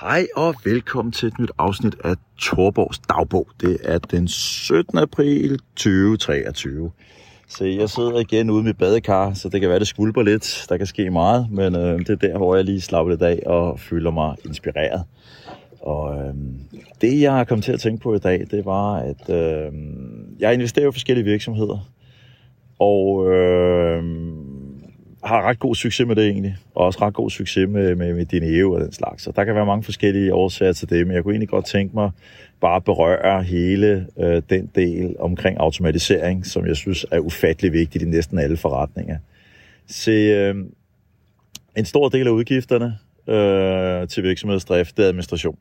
Hej og velkommen til et nyt afsnit af Torborgs dagbog. Det er den 17. april 2023. Så jeg sidder igen ude med badekar, så det kan være, det skvulper lidt. Der kan ske meget, men øh, det er der, hvor jeg lige slapper lidt af og føler mig inspireret. Og øh, det, jeg har kommet til at tænke på i dag, det var, at øh, jeg investerer i forskellige virksomheder. Og øh, har ret god succes med det egentlig, og også ret god succes med, med, med Dineo og den slags. Så der kan være mange forskellige årsager til det, men jeg kunne egentlig godt tænke mig bare at berøre hele øh, den del omkring automatisering, som jeg synes er ufattelig vigtigt i næsten alle forretninger. Se, øh, en stor del af udgifterne øh, til virksomhedsdrift, det er administration.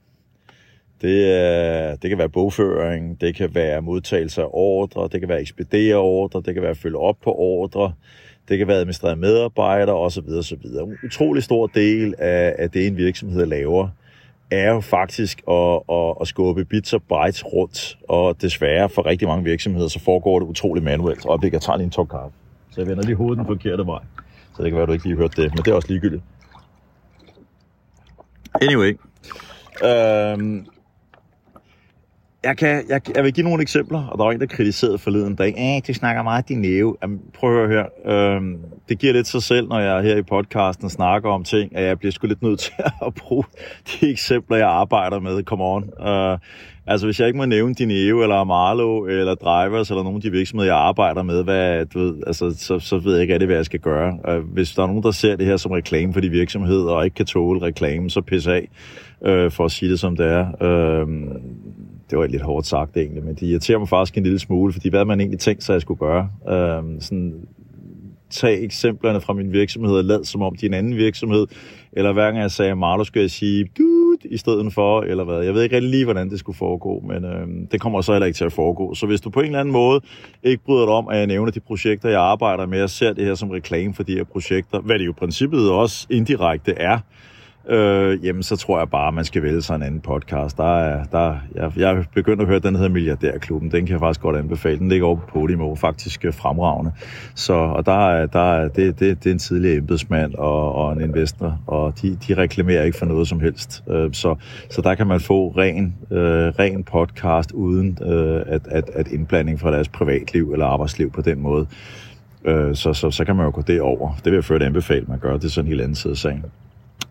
Det, er, det kan være bogføring, det kan være modtagelse af ordre, det kan være ekspedere ordre, det kan være følge op på ordre, det kan være administrerede medarbejdere osv. osv. En utrolig stor del af, af det, en virksomhed laver, er jo faktisk at, at, at skubbe bits og bytes rundt, og desværre for rigtig mange virksomheder, så foregår det utrolig manuelt. Og jeg tager lige en tog kaffe. Så jeg vender lige hovedet den forkerte vej. Så det kan være, du ikke lige hørte det, men det er også ligegyldigt. Anyway. Øhm, jeg, kan, jeg, jeg vil give nogle eksempler, og der var en, der kritiserede forleden dag. Æh, det snakker meget din næve. Jamen, prøv at høre her. Øhm, det giver lidt sig selv, når jeg er her i podcasten snakker om ting, at jeg bliver sgu lidt nødt til at bruge de eksempler, jeg arbejder med. Come on. Øh, altså, hvis jeg ikke må nævne Dineo, eller Marlo, eller Drivers, eller nogle af de virksomheder, jeg arbejder med, hvad, du ved, altså, så, så ved jeg ikke rigtig, hvad jeg skal gøre. Øh, hvis der er nogen, der ser det her som reklame for de virksomheder, og ikke kan tåle reklame, så pisse af, øh, for at sige det som det er. Øh, det var lidt hårdt sagt egentlig, men det irriterer mig faktisk en lille smule, fordi hvad man egentlig tænkt sig, at jeg skulle gøre. Øh, sådan, tag eksemplerne fra min virksomhed og lad som om de er en anden virksomhed, eller hver gang jeg sagde Marlo, skulle jeg sige Dude, i stedet for, eller hvad. Jeg ved ikke rigtig lige, hvordan det skulle foregå, men øh, det kommer så heller ikke til at foregå. Så hvis du på en eller anden måde ikke bryder dig om, at jeg nævner de projekter, jeg arbejder med, og ser det her som reklame for de her projekter, hvad det jo i princippet også indirekte er, øh, jamen så tror jeg bare, at man skal vælge sig en anden podcast. Der er, der, jeg, jeg er begyndt at høre, den hedder Milliardærklubben. Den kan jeg faktisk godt anbefale. Den ligger over på Podimo, faktisk øh, fremragende. Så, og der er, der er, det, det, det er en tidligere embedsmand og, og en investor, og de, de reklamerer ikke for noget som helst. Øh, så, så der kan man få ren, øh, ren podcast uden øh, at, at, at indblanding fra deres privatliv eller arbejdsliv på den måde. Øh, så, så, så kan man jo gå det over. Det vil jeg før anbefale, man gør. Det er sådan en helt anden side af sagen.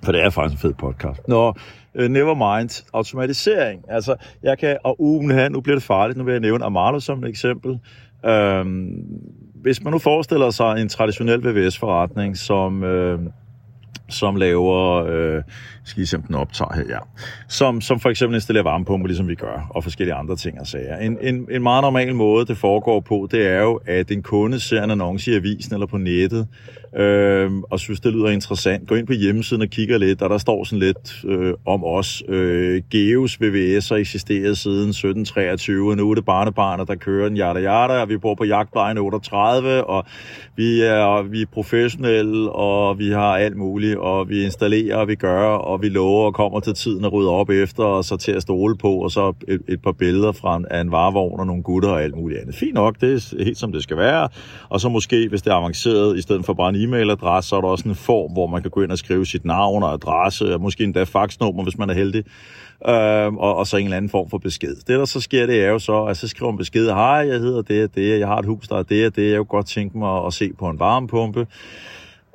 For det er faktisk en fed podcast. Nå, uh, never mind. Automatisering. Altså, jeg kan... Og uh, ugen her, nu bliver det farligt. Nu vil jeg nævne Amalo som et eksempel. Øhm, hvis man nu forestiller sig en traditionel VVS-forretning, som... øh, som laver, øh, skal I se, den optager her, ja. Som, som for eksempel installerer varmepumper, ligesom vi gør, og forskellige andre ting og sager. En, en, en meget normal måde, det foregår på, det er jo, at en kunde ser en annonce i avisen eller på nettet, øh, og synes, det lyder interessant. Gå ind på hjemmesiden og kigger lidt, og der står sådan lidt øh, om os. Øh, Geos VVS har eksisteret siden 1723, og nu er det barnebarnet, der kører en yada yada, og vi bor på jagtvejen 38, og vi er, vi er professionelle, og vi har alt muligt, og vi installerer, og vi gør, og vi lover og kommer til tiden og rydder op efter, og så til at stole på, og så et, et par billeder fra en, af en varevogn og nogle gutter og alt muligt andet. Fint nok, det er helt som det skal være. Og så måske, hvis det er avanceret, i stedet for bare en e-mailadresse, så er der også en form, hvor man kan gå ind og skrive sit navn og adresse, og måske endda faxnummer, hvis man er heldig. Øh, og, og så en eller anden form for besked. Det, der så sker, det er jo så, at så skriver man besked, hej, jeg hedder det og det, jeg har et hus, der er det og det, jeg kunne godt tænke mig at se på en varmepumpe.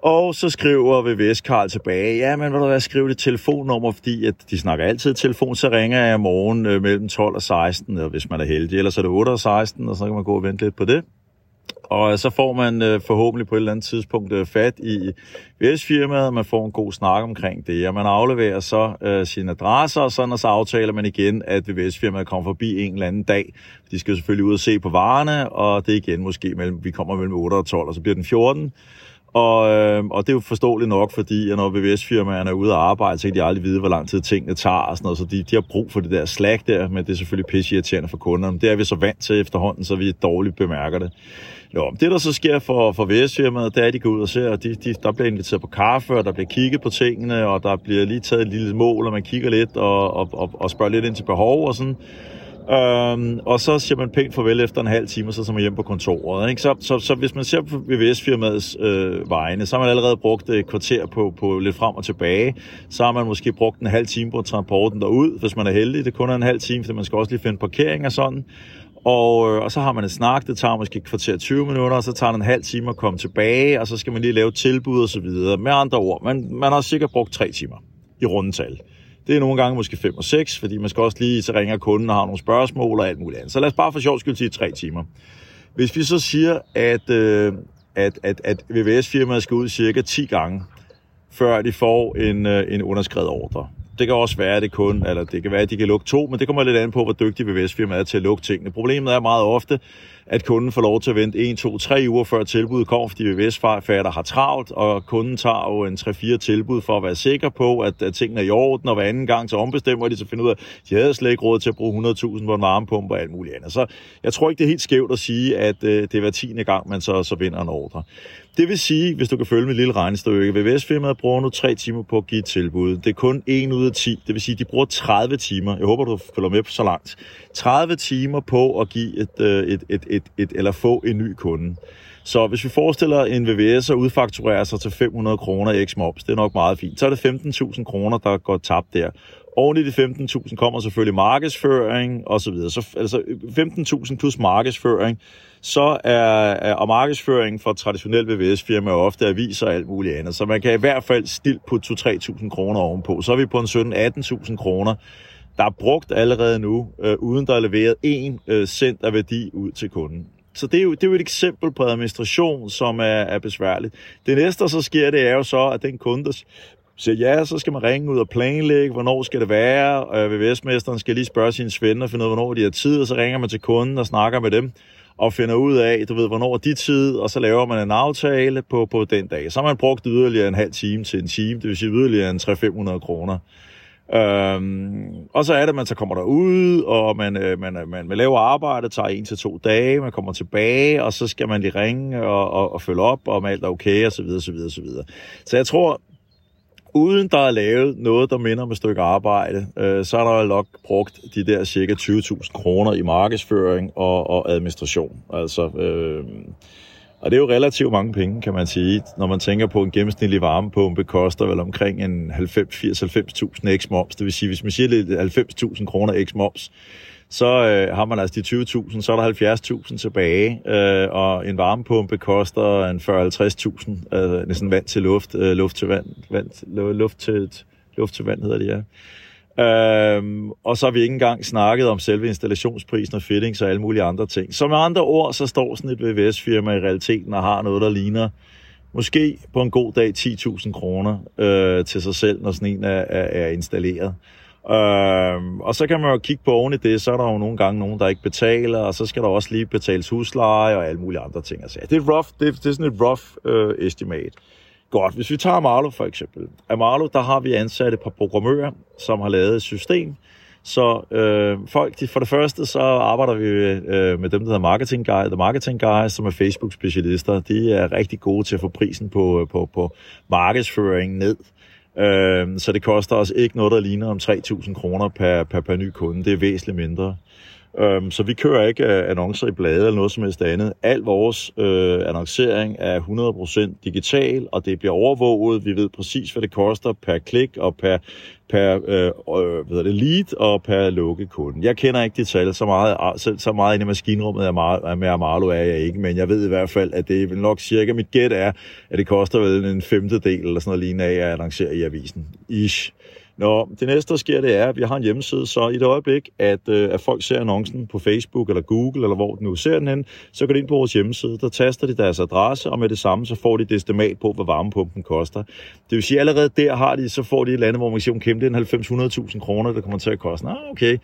Og så skriver VVS Karl tilbage, ja, men vil du være, skrive det telefonnummer, fordi at de snakker altid telefon, så ringer jeg i morgen øh, mellem 12 og 16, og hvis man er heldig, ellers er det 8 og 16, og så kan man gå og vente lidt på det. Og øh, så får man øh, forhåbentlig på et eller andet tidspunkt øh, fat i VS-firmaet, man får en god snak omkring det, og man afleverer så øh, sine adresser, og sådan, og så aftaler man igen, at VVS-firmaet kommer forbi en eller anden dag. De skal selvfølgelig ud og se på varerne, og det er igen måske mellem, vi kommer mellem 8 og 12, og så bliver den 14. Og, øh, og det er jo forståeligt nok, fordi når VVS-firmaerne er ude at arbejde, så kan de aldrig vide, hvor lang tid tingene tager og sådan noget, så de, de har brug for det der slag der, men det er selvfølgelig pisseirriterende for kunderne. Det er vi så vant til efterhånden, så vi dårligt bemærker det. Jo, det der så sker for, for VVS-firmaet, det er, at de går ud og ser, at de, de, der bliver inviteret på kaffe, og der bliver kigget på tingene, og der bliver lige taget et lille mål, og man kigger lidt og, og, og, og spørger lidt ind til behov og sådan. Øhm, og så siger man pænt farvel efter en halv time, og så er man hjem på kontoret. Ikke? Så, så, så hvis man ser på VVS-firmaets øh, vegne, så har man allerede brugt et kvarter på, på lidt frem og tilbage. Så har man måske brugt en halv time på transporten derud, hvis man er heldig. Det kun er en halv time, for man skal også lige finde parkering og sådan. Og, øh, og så har man en snak, det tager måske et kvarter 20 minutter, og så tager det en halv time at komme tilbage, og så skal man lige lave tilbud og så videre. Med andre ord, man, man har sikkert brugt tre timer i rundetal. Det er nogle gange måske 5 og 6, fordi man skal også lige, så ringer kunden og har nogle spørgsmål og alt muligt andet. Så lad os bare for sjov skyld sige 3 timer. Hvis vi så siger, at, øh, at, at, at VVS-firmaet skal ud cirka 10 gange, før de får en, øh, en underskrevet ordre. Det kan også være, at det kun, eller det kan være, at de kan lukke to, men det kommer lidt an på, hvor dygtig VVS-firmaet er til at lukke tingene. Problemet er meget ofte, at kunden får lov til at vente 1, 2, 3 uger før tilbuddet kommer, fordi VVS-fatter har travlt, og kunden tager jo en 3-4 tilbud for at være sikker på, at, at tingene er i orden, og hver anden gang så ombestemmer de, så finder ud af, at de havde slet ikke råd til at bruge 100.000 på en varmepumpe og alt muligt andet. Så jeg tror ikke, det er helt skævt at sige, at øh, det er hver tiende gang, man så, så vinder en ordre. Det vil sige, hvis du kan følge med lille regnestykke, VVS-firmaet bruger nu 3 timer på at give et tilbud. Det er kun 1 ud af 10. Det vil sige, de bruger 30 timer. Jeg håber, du følger med så langt. 30 timer på at give et, øh, et, et, et, et eller få en ny kunde. Så hvis vi forestiller en VVS og udfakturerer sig til 500 kroner i X-Moms, det er nok meget fint, så er det 15.000 kroner, der går tabt der. Oven i de 15.000 kommer selvfølgelig markedsføring og så videre. Så altså 15.000 plus markedsføring, så er, og markedsføring for traditionelt VVS-firma ofte aviser og alt muligt andet. Så man kan i hvert fald stilt på 2-3.000 kroner ovenpå. Så er vi på en 17-18.000 kroner, der er brugt allerede nu, øh, uden der er leveret 1 øh, cent af værdi ud til kunden. Så det er, jo, det er jo et eksempel på administration, som er, er besværligt. Det næste, der så sker, det er jo så, at den kunde, der siger ja, så skal man ringe ud og planlægge, hvornår skal det være. Øh, VVS-mesteren skal lige spørge sine svende og finde ud af, hvornår de har tid, og så ringer man til kunden og snakker med dem og finder ud af, du ved, hvornår er de tid, og så laver man en aftale på, på den dag. Så har man brugt yderligere en halv time til en time, det vil sige yderligere en 300-500 kroner. Øhm, og så er det, at man så kommer derud, og man, øh, man, øh, man, man laver arbejde, tager en til to dage, man kommer tilbage, og så skal man lige ringe og, og, og følge op, om alt er okay, og så videre, så videre, så videre. Så jeg tror, uden der er lavet noget, der minder om et stykke arbejde, øh, så er der jo nok brugt de der cirka 20.000 kroner i markedsføring og, og administration. Altså, øh, og det er jo relativt mange penge, kan man sige, når man tænker på en gennemsnitlig varmepumpe koster vel omkring en 80-90.000 x-moms. Det vil sige, hvis man siger 90.000 kroner x-moms, så øh, har man altså de 20.000, så er der 70.000 tilbage, øh, og en varmepumpe koster en 40-50.000, øh, næsten vand til luft, øh, luft til vand, vand luft til, luft til vand hedder det, ja. Øhm, og så har vi ikke engang snakket om selve installationsprisen og fittings og alle mulige andre ting. Så med andre ord, så står sådan et VVS-firma i realiteten og har noget, der ligner måske på en god dag 10.000 kroner øh, til sig selv, når sådan en er, er, er installeret. Øh, og så kan man jo kigge på oven i det, så er der jo nogle gange nogen, der ikke betaler, og så skal der også lige betales husleje og alle mulige andre ting. Altså, det er, rough, det, det er sådan et rough øh, estimate. Godt, hvis vi tager Marlo for eksempel. Amalo, der har vi ansat et par programmører, som har lavet et system, så øh, folk, de, for det første, så arbejder vi øh, med dem, der hedder Marketing Guy, The Marketing Guys, som er Facebook-specialister. De er rigtig gode til at få prisen på, på, på markedsføring ned. Øh, så det koster os ikke noget, der ligner om 3.000 kroner per, per, per ny kunde. Det er væsentligt mindre. Øhm, så vi kører ikke øh, annoncer i blade eller noget som helst andet. Al vores øh, annoncering er 100% digital, og det bliver overvåget. Vi ved præcis, hvad det koster per klik og per, per øh, øh hvad det, lead og per lukke kunden. Jeg kender ikke de tal så meget, ah, selv så meget inde i maskinrummet af med Amalo er jeg ikke, men jeg ved i hvert fald, at det er nok cirka, mit gæt er, at det koster vel en femtedel eller sådan noget lignende af at annoncere i avisen. Ish. Nå, det næste, der sker, det er, at vi har en hjemmeside, så i det øjeblik, at, øh, at folk ser annoncen på Facebook eller Google, eller hvor den nu ser den hen, så går de ind på vores hjemmeside, der taster de deres adresse, og med det samme, så får de et estimat på, hvad varmepumpen koster. Det vil sige, at allerede der har de, så får de et eller andet, hvor man kan sige, okay, det er 90-100.000 kroner, der kommer til at koste. Ah, okay,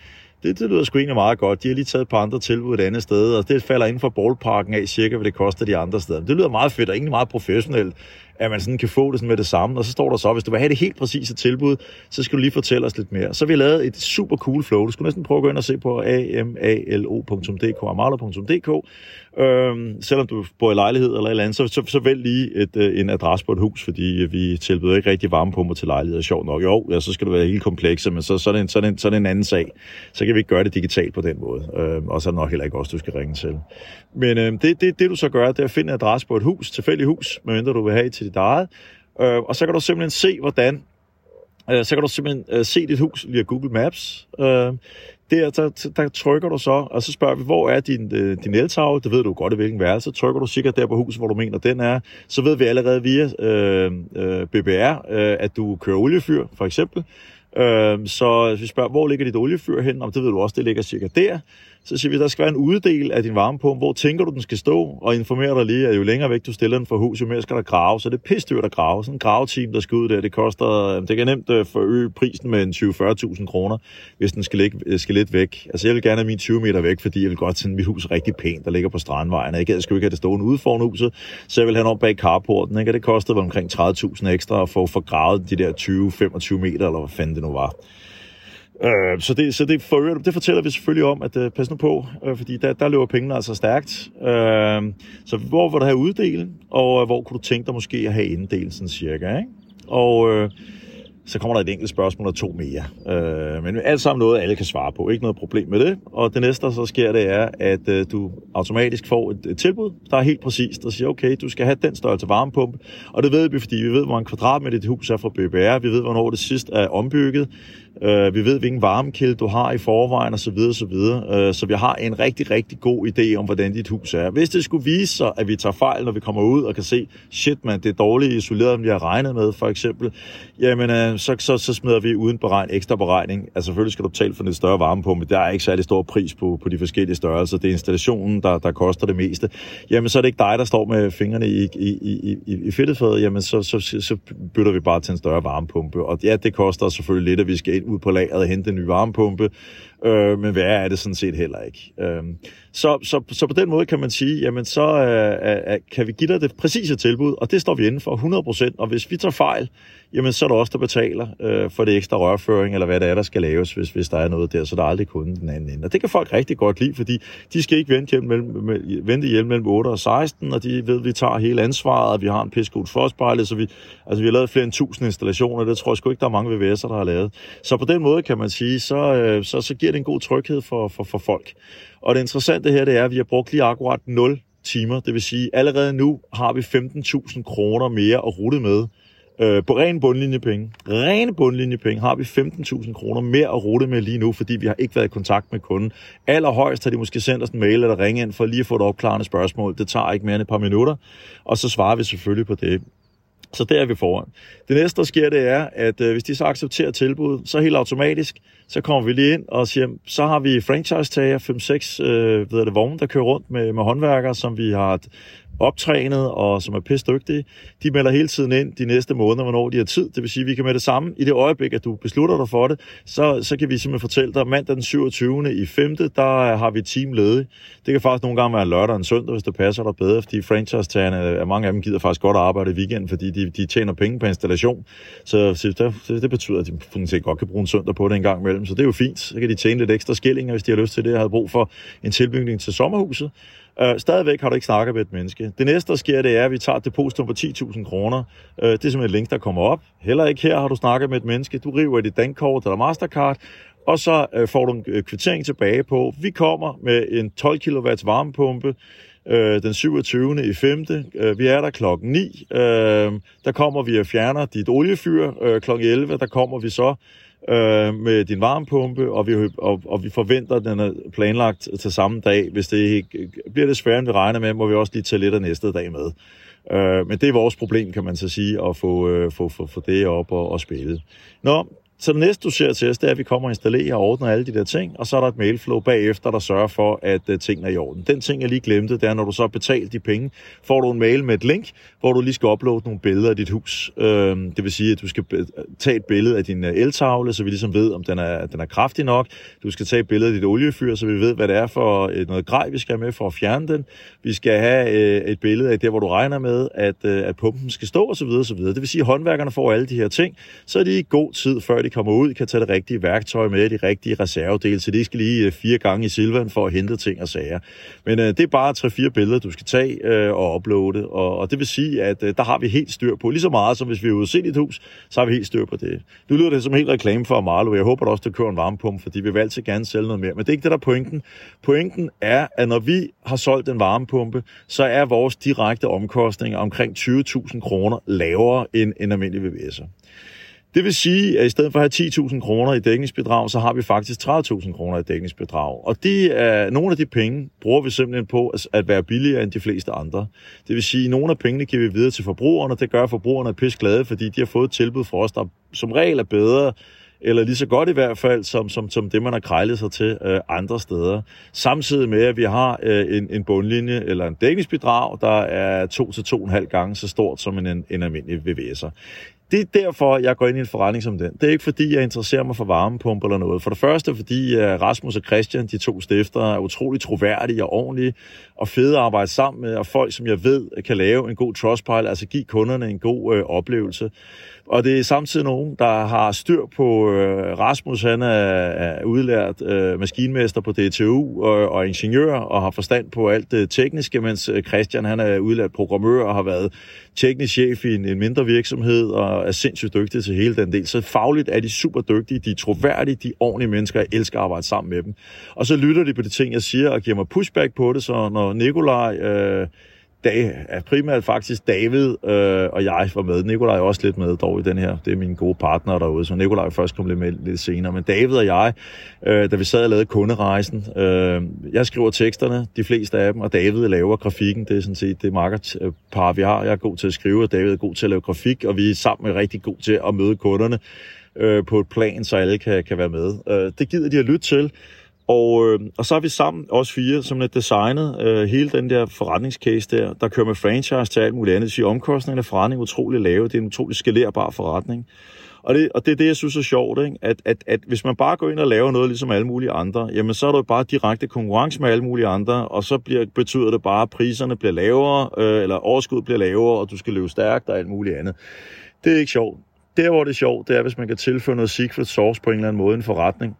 det, det lyder sgu egentlig meget godt. De har lige taget et par andre tilbud et andet sted, og det falder inden for ballparken af cirka, hvad det koster de andre steder. Det lyder meget fedt og egentlig meget professionelt, at man sådan kan få det sådan med det samme. Og så står der så, hvis du vil have det helt præcise tilbud, så skal du lige fortælle os lidt mere. Så har vi lavet et super cool flow. Du skulle næsten prøve at gå ind og se på amalo.dk, amalo.dk. Øhm, selvom du bor i lejlighed eller et eller andet, så, så, så vælg lige et, øh, en adresse på et hus, fordi øh, vi tilbyder ikke rigtig varmepumper til lejligheder. Sjovt nok. Jo, ja, så skal det være helt komplekse, men så, så, er det en, så, er det en, så er det en anden sag. Så kan vi ikke gøre det digitalt på den måde. Øhm, og så er det nok heller ikke også, du skal ringe til. Men øhm, det, det, det, du så gør, det er at finde en adresse på et hus, tilfældig hus, medmindre du vil have til dit eget. Øh, og så kan du simpelthen se, hvordan øh, så kan du simpelthen øh, se dit hus via Google Maps. Øh, der, der, der trykker du så, og så spørger vi, hvor er din, øh, din eltavle? Det ved du godt i hvilken værelse. Så trykker du sikkert der på huset, hvor du mener, den er. Så ved vi allerede via øh, øh, BBR, øh, at du kører oliefyr, for eksempel. Øh, så vi spørger, hvor ligger dit oliefyr hen? Om det ved du også, det ligger cirka der. Så siger vi, der skal være en uddel af din varmepumpe. Hvor tænker du, den skal stå? Og informerer dig lige, at jo længere væk du stiller den fra hus, jo mere skal der grave. Så det er pisse dyrt at grave. Sådan en graveteam, der skal ud der, det koster, det kan nemt øh, forøge prisen med en 20-40.000 kroner, hvis den skal, ligge, øh, skal lidt væk. Altså jeg vil gerne have min 20 meter væk, fordi jeg vil godt sende mit hus rigtig pænt, der ligger på strandvejen. Jeg skal jo ikke have det stående ude foran huset, så jeg vil have den op bag carporten. Ikke? Og det kostede omkring 30.000 ekstra at få forgravet de der 20-25 meter, eller hvad fanden det nu var. Øh, så det, så det, for, det fortæller vi selvfølgelig om, at uh, pas nu på, uh, fordi der, der løber pengene altså stærkt. Uh, så hvor vil du have uddelen, og uh, hvor kunne du tænke dig måske at have inddelen sådan cirka, ikke? Og uh, så kommer der et enkelt spørgsmål og to mere. Uh, men alt sammen noget, alle kan svare på. Ikke noget problem med det. Og det næste, der så sker, det er, at uh, du automatisk får et, et tilbud, der er helt præcist, der siger, okay, du skal have den størrelse varmepumpe. Og det ved vi, fordi vi ved, hvor en kvadratmeter dit hus er fra BBR. Vi ved, hvornår det sidst er ombygget. Øh, vi ved, hvilken varmekilde du har i forvejen osv. osv. Øh, så vi har en rigtig, rigtig god idé om, hvordan dit hus er. Hvis det skulle vise sig, at vi tager fejl, når vi kommer ud og kan se, shit man, det er dårligt isoleret, vi har regnet med, for eksempel, jamen øh, så, så, så smider vi uden beregn, ekstra beregning. Altså selvfølgelig skal du betale for en større varmepumpe. Der er ikke særlig stor pris på, på de forskellige størrelser. Det er installationen, der, der koster det meste. Jamen så er det ikke dig, der står med fingrene i, i, i, i, i fedtefadet. Jamen så, så, så, så bytter vi bare til en større varmepumpe. Og ja, det koster selvfølgelig lidt, at vi skal ind ud på lageret og hente en ny varmepumpe, øh, men værre er det sådan set heller ikke. Øh, så, så, så på den måde kan man sige, jamen så øh, øh, øh, kan vi give dig det præcise tilbud, og det står vi inden for 100%, og hvis vi tager fejl, jamen så er det os, der betaler øh, for det ekstra rørføring, eller hvad det er, der skal laves, hvis, hvis der er noget der, så der er aldrig kunden den anden ende. Og det kan folk rigtig godt lide, fordi de skal ikke vente, hjem mellem, vente hjem mellem 8 og 16, og de ved, at vi tager hele ansvaret, og vi har en pissegod forspejlet, så vi, altså vi har lavet flere end 1000 installationer, det tror jeg sgu ikke, der er mange VVS'er, der har lavet. Så på den måde kan man sige, så, øh, så, så giver det en god tryghed for, for, for folk. Og det interessante her, det er, at vi har brugt lige akkurat 0 timer. Det vil sige, allerede nu har vi 15.000 kroner mere at rute med. Øh, på ren bundlinjepenge, rene bundlinjepenge, har vi 15.000 kroner mere at rute med lige nu, fordi vi har ikke været i kontakt med kunden. Allerhøjst har de måske sendt os en mail eller ringe ind for lige at få et opklarende spørgsmål. Det tager ikke mere end et par minutter, og så svarer vi selvfølgelig på det. Så der er vi foran. Det næste, der sker, det er, at øh, hvis de så accepterer tilbuddet, så helt automatisk, så kommer vi lige ind og siger, så har vi franchise-tager, 5-6 øh, ved det, vogne, der kører rundt med, med håndværkere, som vi har optrænet og som er pisse dygtige, de melder hele tiden ind de næste måneder, hvornår de har tid. Det vil sige, at vi kan med det samme, i det øjeblik, at du beslutter dig for det, så, så kan vi simpelthen fortælle dig, mandag den 27. i 5. der har vi team ledige. Det kan faktisk nogle gange være lørdag og en søndag, hvis det passer dig bedre, fordi franchise-tagerne, øh, mange af dem gider faktisk godt arbejde i weekenden, fordi de, de tjener penge på installation. Så, så det, det, betyder, at de set godt kan bruge en søndag på det en gang imellem. Så det er jo fint. Så kan de tjene lidt ekstra skillinger, hvis de har lyst til det. Jeg har brug for en tilbygning til sommerhuset. Øh, stadigvæk har du ikke snakket med et menneske. Det næste, der sker, det er, at vi tager et depositum på 10.000 kroner. Øh, det er simpelthen et link, der kommer op. Heller ikke her har du snakket med et menneske. Du river i dit dankort eller Mastercard, og så øh, får du en øh, kvittering tilbage på. Vi kommer med en 12 kW varmepumpe øh, den 27. i 5. Øh, vi er der klokken 9. Øh, der kommer vi og fjerner dit oliefyr. Øh, klokken 11, der kommer vi så øh, med din varmepumpe, og vi, og, og vi forventer, at den er planlagt til samme dag. Hvis det ikke bliver det sværere, end vi regner med, må vi også lige tage lidt af næste dag med. Øh, men det er vores problem, kan man så sige, at få, øh, få, få, få det op og, og spille. Nå, så det næste, du ser til os, det er, at vi kommer og installerer og ordner alle de der ting, og så er der et mailflow bagefter, der sørger for, at øh, tingene er i orden. Den ting, jeg lige glemte, det er, når du så betaler de penge, får du en mail med et link, hvor du lige skal uploade nogle billeder af dit hus. Øhm, det vil sige, at du skal tage et billede af din øh, eltavle, så vi ligesom ved, om den er, den er kraftig nok. Du skal tage et billede af dit oliefyr, så vi ved, hvad det er for øh, noget grej, vi skal have med for at fjerne den. Vi skal have et billede af det, hvor du regner med, at, at pumpen skal stå osv. osv. Det vil sige, at håndværkerne får alle de her ting, så er de i god tid, før de kommer ud, kan tage det rigtige værktøj med, de rigtige reservedele, så de skal lige øh, fire gange i Silvan for at hente ting og sager. Men øh, det er bare tre-fire billeder, du skal tage øh, og uploade, og, og det vil sige, at øh, der har vi helt styr på, lige så meget som hvis vi er ude i et hus, så har vi helt styr på det. Nu lyder det som helt reklame for Marlo, jeg håber også, du kører en varmepumpe, fordi vi vil altid gerne sælge noget mere, men det er ikke det, der er pointen. Pointen er, at når vi har solgt en varmepumpe, så er vores direkte omkostninger omkring 20.000 kroner lavere end en almindelig VVS'er. Det vil sige, at i stedet for at have 10.000 kroner i dækningsbidrag, så har vi faktisk 30.000 kroner i dækningsbidrag. Og det er, nogle af de penge bruger vi simpelthen på at være billigere end de fleste andre. Det vil sige, at nogle af pengene giver vi videre til forbrugerne. Det gør, at forbrugerne er pisse glade, fordi de har fået et tilbud fra os, der som regel er bedre eller lige så godt i hvert fald, som, som, som det, man har krejlet sig til øh, andre steder. Samtidig med, at vi har øh, en, en bundlinje eller en dækningsbidrag, der er to til to og en halv gange så stort som en, en almindelig VVS'er det er derfor, jeg går ind i en forretning som den. Det er ikke fordi, jeg interesserer mig for varmepumper eller noget. For det første, fordi øh, Rasmus og Christian, de to stifter, er utrolig troværdige og ordentlige og fede at arbejde sammen med, og folk, som jeg ved, kan lave en god trustpile, altså give kunderne en god øh, oplevelse. Og det er samtidig nogen, der har styr på øh, Rasmus, han er, er udlært øh, maskinmester på DTU og, og ingeniør og har forstand på alt det tekniske, mens øh, Christian han er udlært programmør og har været teknisk chef i en, en mindre virksomhed og er sindssygt dygtig til hele den del. Så fagligt er de super dygtige, de er troværdige, de er ordentlige mennesker, jeg elsker at arbejde sammen med dem. Og så lytter de på de ting, jeg siger og giver mig pushback på det, så når Nikolaj... Øh, dag, er primært faktisk David øh, og jeg var med. Nikolaj er også lidt med dog i den her. Det er mine gode partner derude, så Nikolaj først kom lidt med lidt senere. Men David og jeg, øh, da vi sad og lavede kunderejsen, øh, jeg skriver teksterne, de fleste af dem, og David laver grafikken. Det er sådan set det markedpar, vi har. Jeg er god til at skrive, og David er god til at lave grafik, og vi er sammen rigtig god til at møde kunderne øh, på et plan, så alle kan, kan være med. Øh, det gider de at lytte til. Og, øh, og så har vi sammen, os fire, som er designet øh, hele den der forretningscase der, der kører med franchise til alt muligt andet. Det siger, omkostningerne af forretning er utrolig lave. Det er en utrolig skalerbar forretning. Og det, og det er det, jeg synes er sjovt, ikke? At, at, at hvis man bare går ind og laver noget ligesom alle mulige andre, jamen så er der jo bare direkte konkurrence med alle mulige andre, og så bliver, betyder det bare, at priserne bliver lavere, øh, eller overskuddet bliver lavere, og du skal løbe stærkt og alt muligt andet. Det er ikke sjovt. Der, hvor det er sjovt, det er, hvis man kan tilføje noget secret sauce på en eller anden måde i en forretning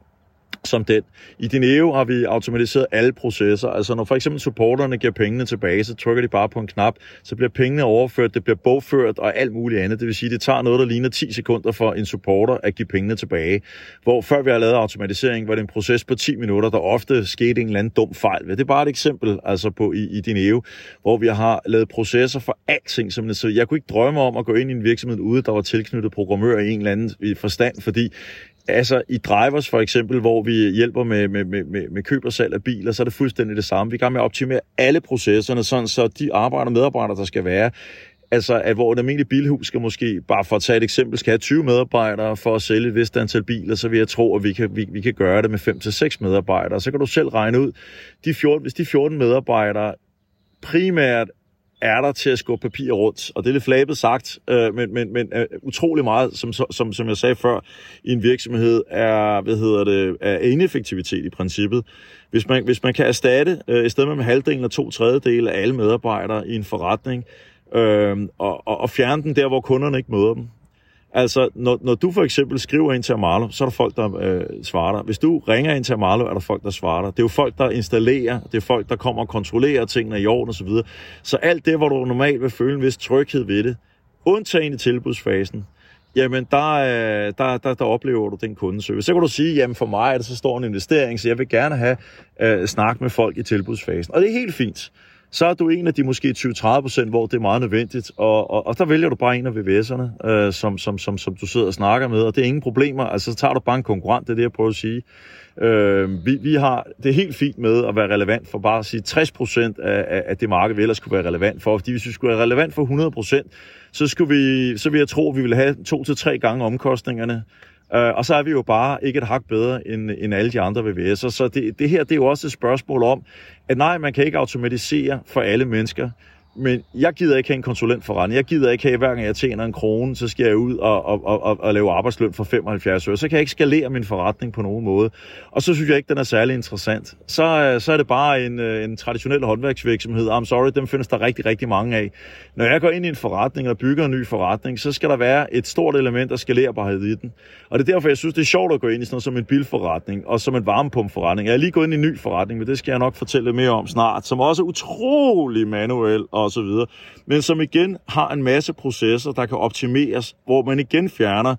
som den. I Dineo har vi automatiseret alle processer. Altså når for eksempel supporterne giver pengene tilbage, så trykker de bare på en knap, så bliver pengene overført, det bliver bogført og alt muligt andet. Det vil sige, det tager noget, der ligner 10 sekunder for en supporter at give pengene tilbage. Hvor før vi har lavet automatisering, var det en proces på 10 minutter, der ofte skete en eller anden dum fejl. Det er bare et eksempel altså på i, i Dineo, hvor vi har lavet processer for alting. Som så jeg kunne ikke drømme om at gå ind i en virksomhed ude, der var tilknyttet programmør i en eller anden forstand, fordi Altså i drivers for eksempel, hvor vi hjælper med, med, med, med køb og salg af biler, så er det fuldstændig det samme. Vi kan med at optimere alle processerne, sådan så de arbejder og medarbejdere, der skal være, Altså, at hvor et almindeligt bilhus skal måske, bare for at tage et eksempel, skal have 20 medarbejdere for at sælge et vist antal biler, så vil jeg tro, at vi kan, vi, vi kan gøre det med 5-6 medarbejdere. Så kan du selv regne ud, de 14, hvis de 14 medarbejdere primært er der til at skubbe papir rundt. Og det er lidt flabet sagt, øh, men, men, men øh, utrolig meget, som, som, som jeg sagde før, i en virksomhed er, hvad hedder det, er ineffektivitet i princippet. Hvis man, hvis man kan erstatte, øh, i stedet med, med halvdelen og to tredjedele af alle medarbejdere i en forretning, øh, og, og, og fjerne den der, hvor kunderne ikke møder dem, Altså, når, når du for eksempel skriver ind til Amalo, så er der folk, der øh, svarer dig. Hvis du ringer ind til Amalo, er der folk, der svarer dig. Det er jo folk, der installerer, det er folk, der kommer og kontrollerer tingene i orden osv. Så, så alt det, hvor du normalt vil føle en vis tryghed ved det, undtagen i tilbudsfasen, jamen der, øh, der, der, der oplever du den kundeservice. Så kan du sige, jamen for mig er det så stor en investering, så jeg vil gerne have øh, snak med folk i tilbudsfasen. Og det er helt fint så er du en af de måske 20-30 procent, hvor det er meget nødvendigt, og, og, og der vælger du bare en af VVS'erne, øh, som, som, som, som du sidder og snakker med, og det er ingen problemer, altså så tager du bare en konkurrent, det er det, jeg prøver at sige. Øh, vi, vi har, det er helt fint med at være relevant for bare at sige 60 procent af, af, af det marked, vi ellers skulle være relevant for, fordi hvis vi skulle være relevant for 100 procent, så, skulle vi, så vil jeg tro, at vi ville have to til tre gange omkostningerne, Uh, og så er vi jo bare ikke et hak bedre end, end alle de andre VVS'er. Så det, det her det er jo også et spørgsmål om, at nej, man kan ikke automatisere for alle mennesker. Men jeg gider ikke have en konsulent for rende. Jeg gider ikke have, hver gang jeg tjener en krone, så skal jeg ud og, og, og, og lave arbejdsløn for 75 øre. Så kan jeg ikke skalere min forretning på nogen måde. Og så synes jeg ikke, den er særlig interessant. Så, øh, så er det bare en, øh, en traditionel håndværksvirksomhed. I'm sorry, dem findes der rigtig, rigtig mange af. Når jeg går ind i en forretning og bygger en ny forretning, så skal der være et stort element af skalerbarhed i den. Og det er derfor, jeg synes, det er sjovt at gå ind i sådan noget som en bilforretning og som en varmepumpforretning. Jeg er lige gået ind i en ny forretning, men det skal jeg nok fortælle mere om snart, som også er utrolig manuel og så videre. Men som igen har en masse processer, der kan optimeres, hvor man igen fjerner,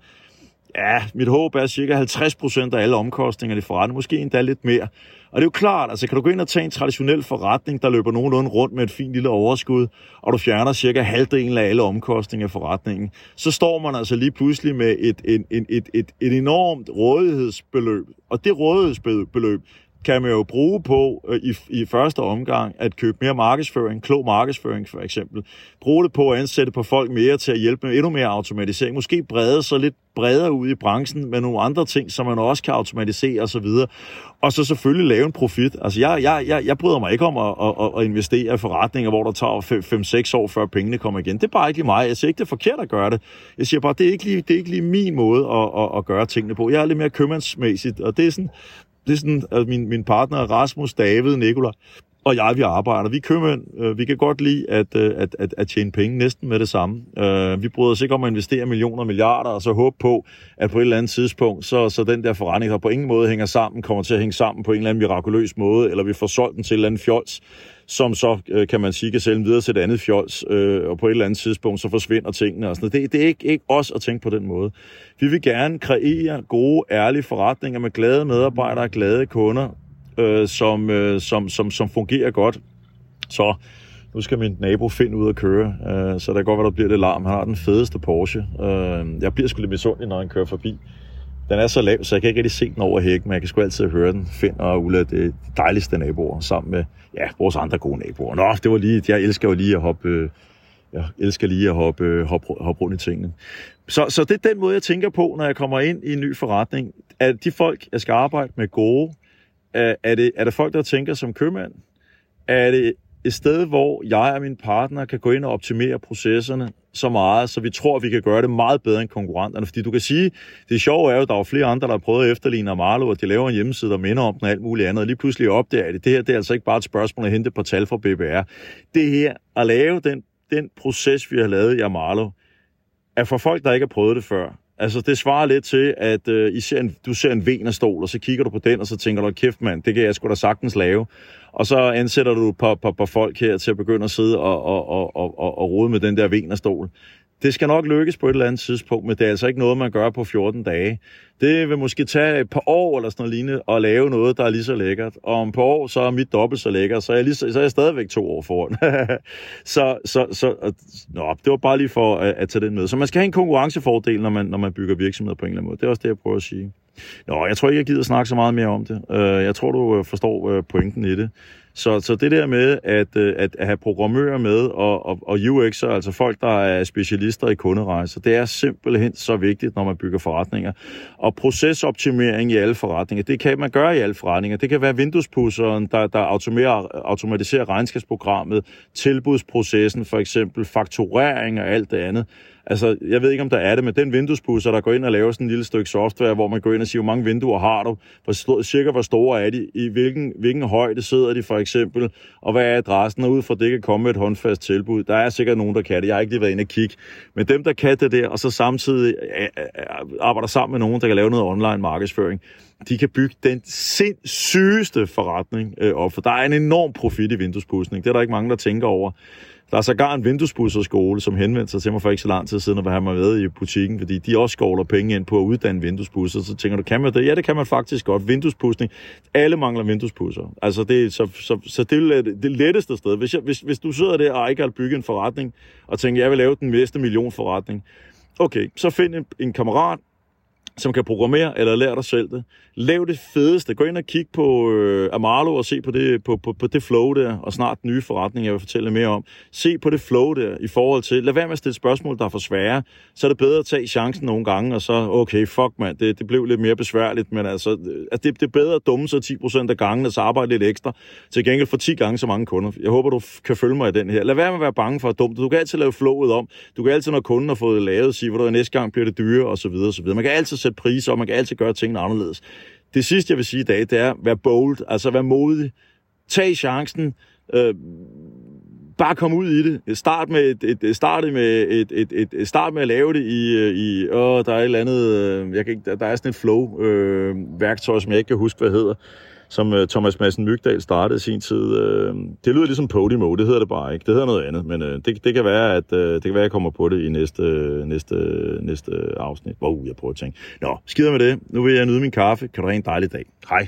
ja, mit håb er cirka 50% af alle omkostninger i forretningen, måske endda lidt mere. Og det er jo klart, altså kan du gå ind og tage en traditionel forretning, der løber nogenlunde rundt med et fint lille overskud, og du fjerner cirka halvdelen af alle omkostninger i forretningen, så står man altså lige pludselig med et, et, et, et, et, et enormt rådighedsbeløb. Og det rådighedsbeløb, kan man jo bruge på øh, i, i første omgang at købe mere markedsføring, klog markedsføring for eksempel. Bruge det på at ansætte på folk mere til at hjælpe med endnu mere automatisering. Måske brede sig lidt bredere ud i branchen med nogle andre ting, som man også kan automatisere osv. Og så selvfølgelig lave en profit. Altså jeg, jeg, jeg, jeg bryder mig ikke om at, at, at investere i forretninger, hvor der tager 5-6 år, før pengene kommer igen. Det er bare ikke lige mig. Jeg siger ikke, det er forkert at gøre det. Jeg siger bare, det er ikke lige, det er ikke lige min måde at, at, at gøre tingene på. Jeg er lidt mere købmandsmæssigt, og det er sådan, det er sådan, altså min, min partner Rasmus, David, Nikola og jeg, vi arbejder. Vi købmænd, øh, vi kan godt lide at, øh, at, at, at tjene penge næsten med det samme. Øh, vi bryder os ikke om at investere millioner og milliarder, og så håbe på, at på et eller andet tidspunkt, så, så den der forretning, der på ingen måde hænger sammen, kommer til at hænge sammen på en eller anden mirakuløs måde, eller vi får solgt den til en eller andet fjols, som så, øh, kan man sige, kan sælge videre til et andet fjols, øh, og på et eller andet tidspunkt, så forsvinder tingene og sådan noget. Det, det er ikke, ikke os at tænke på den måde. Vi vil gerne kreere gode, ærlige forretninger med glade medarbejdere, glade kunder, øh, som, øh, som, som, som fungerer godt. Så nu skal min nabo finde ud at køre, øh, så der kan godt være, der bliver lidt larm. Han har den fedeste Porsche. Øh, jeg bliver sgu lidt misundelig, når han kører forbi. Den er så lav, så jeg kan ikke rigtig se den over hækken, men jeg kan sgu altid høre den. Finn og Ulla, det er de dejligste naboer, sammen med ja, vores andre gode naboer. Nå, det var lige, jeg elsker jo lige at hoppe, øh, jeg elsker lige at hoppe, øh, hoppe, hoppe rundt i tingene. Så, så det er den måde, jeg tænker på, når jeg kommer ind i en ny forretning. At de folk, jeg skal arbejde med gode, er, er, det, er det folk, der tænker som købmand? Er det et sted, hvor jeg og min partner kan gå ind og optimere processerne så meget, så vi tror, at vi kan gøre det meget bedre end konkurrenterne. Fordi du kan sige, det sjove er jo, at der er flere andre, der har prøvet at efterligne Amalo, og de laver en hjemmeside, der minder om den og alt muligt andet, og lige pludselig opdager det. Det her det er altså ikke bare et spørgsmål at hente på tal fra BBR. Det her, at lave den, den proces, vi har lavet i Amarlo, er for folk, der ikke har prøvet det før, Altså, det svarer lidt til, at øh, I ser en, du ser en venerstol, og så kigger du på den, og så tænker du, kæft mand, det kan jeg sgu da sagtens lave. Og så ansætter du et par, par, par folk her til at begynde at sidde og, og, og, og, og rode med den der venerstol. Det skal nok lykkes på et eller andet tidspunkt, men det er altså ikke noget, man gør på 14 dage. Det vil måske tage et par år eller sådan noget lignende at lave noget, der er lige så lækkert. Og om et par år, så er mit dobbelt så lækkert, så er jeg, lige, så er jeg stadigvæk to år foran. så, så, så nå, det var bare lige for at, at tage den med. Så man skal have en konkurrencefordel, når man, når man bygger virksomheder på en eller anden måde. Det er også det, jeg prøver at sige. Nå, jeg tror ikke, jeg gider snakke så meget mere om det. Øh, jeg tror, du øh, forstår øh, pointen i det. Så, så det der med at, at, at have programmører med og, og, og UX'er, altså folk, der er specialister i kunderejser, det er simpelthen så vigtigt, når man bygger forretninger. Og procesoptimering i alle forretninger, det kan man gøre i alle forretninger. Det kan være vinduespusseren, der, der automerer, automatiserer regnskabsprogrammet, tilbudsprocessen for eksempel, fakturering og alt det andet. Altså, jeg ved ikke, om der er det, men den vinduespusser, der går ind og laver sådan en lille stykke software, hvor man går ind og siger, hvor mange vinduer har du, hvor stor, cirka hvor store er de, i hvilken, hvilken højde sidder de for eksempel, og hvad er adressen, og ud fra det kan komme et håndfast tilbud. Der er sikkert nogen, der kan det. Jeg har ikke lige været inde og kigge. Men dem, der kan det der, og så samtidig arbejder sammen med nogen, der kan lave noget online markedsføring, de kan bygge den sindssygeste forretning øh, op, for der er en enorm profit i vinduespudsning. Det er der ikke mange, der tænker over. Der er sågar en vinduespudserskole, som henvendte sig til mig for ikke så lang tid siden, at have mig med i butikken, fordi de også skovler penge ind på at uddanne vinduespudser. Så tænker du, kan man det? Ja, det kan man faktisk godt. Vinduespudsning. Alle mangler vinduespusser. Altså, det, så, så, så det er det letteste sted. Hvis, jeg, hvis, hvis du sidder der og ikke har bygget en forretning, og tænker, jeg vil lave den næste million forretning, okay, så find en, en kammerat, som kan programmere, eller lære dig selv det. Lav det fedeste. Gå ind og kig på øh, Amalo og se på det, på, på, på det flow der, og snart den nye forretning, jeg vil fortælle mere om. Se på det flow der i forhold til, lad være med at stille spørgsmål, der er for svære. Så er det bedre at tage chancen nogle gange, og så, okay, fuck mand, det, det blev lidt mere besværligt, men altså, altså det, det er bedre at dumme sig 10% af gangen, og så arbejde lidt ekstra, til gengæld for 10 gange så mange kunder. Jeg håber, du kan følge mig i den her. Lad være med at være bange for at dumme. Du kan altid lave flowet om. Du kan altid, når kunden har fået lavet, sige, hvor du næste gang bliver det dyre, og så videre, og så videre. Man kan altid sætte priser, og man kan altid gøre tingene anderledes. Det sidste, jeg vil sige i dag, det er, vær bold, altså vær modig. Tag chancen. Øh, bare kom ud i det. Start med, et, et, start med, et, et, et, start med at lave det i, øh, i åh, der er et eller andet, øh, jeg kan ikke, der er sådan et flow-værktøj, øh, som jeg ikke kan huske, hvad hedder som øh, Thomas Madsen Mygdal startede i sin tid. Øh, det lyder ligesom Podimo, det hedder det bare ikke. Det hedder noget andet, men øh, det, det, kan være, at øh, det kan være, at jeg kommer på det i næste, næste, næste afsnit. Wow, uh, jeg prøver at tænke. Nå, skider med det. Nu vil jeg nyde min kaffe. Kan du have en dejlig dag. Hej.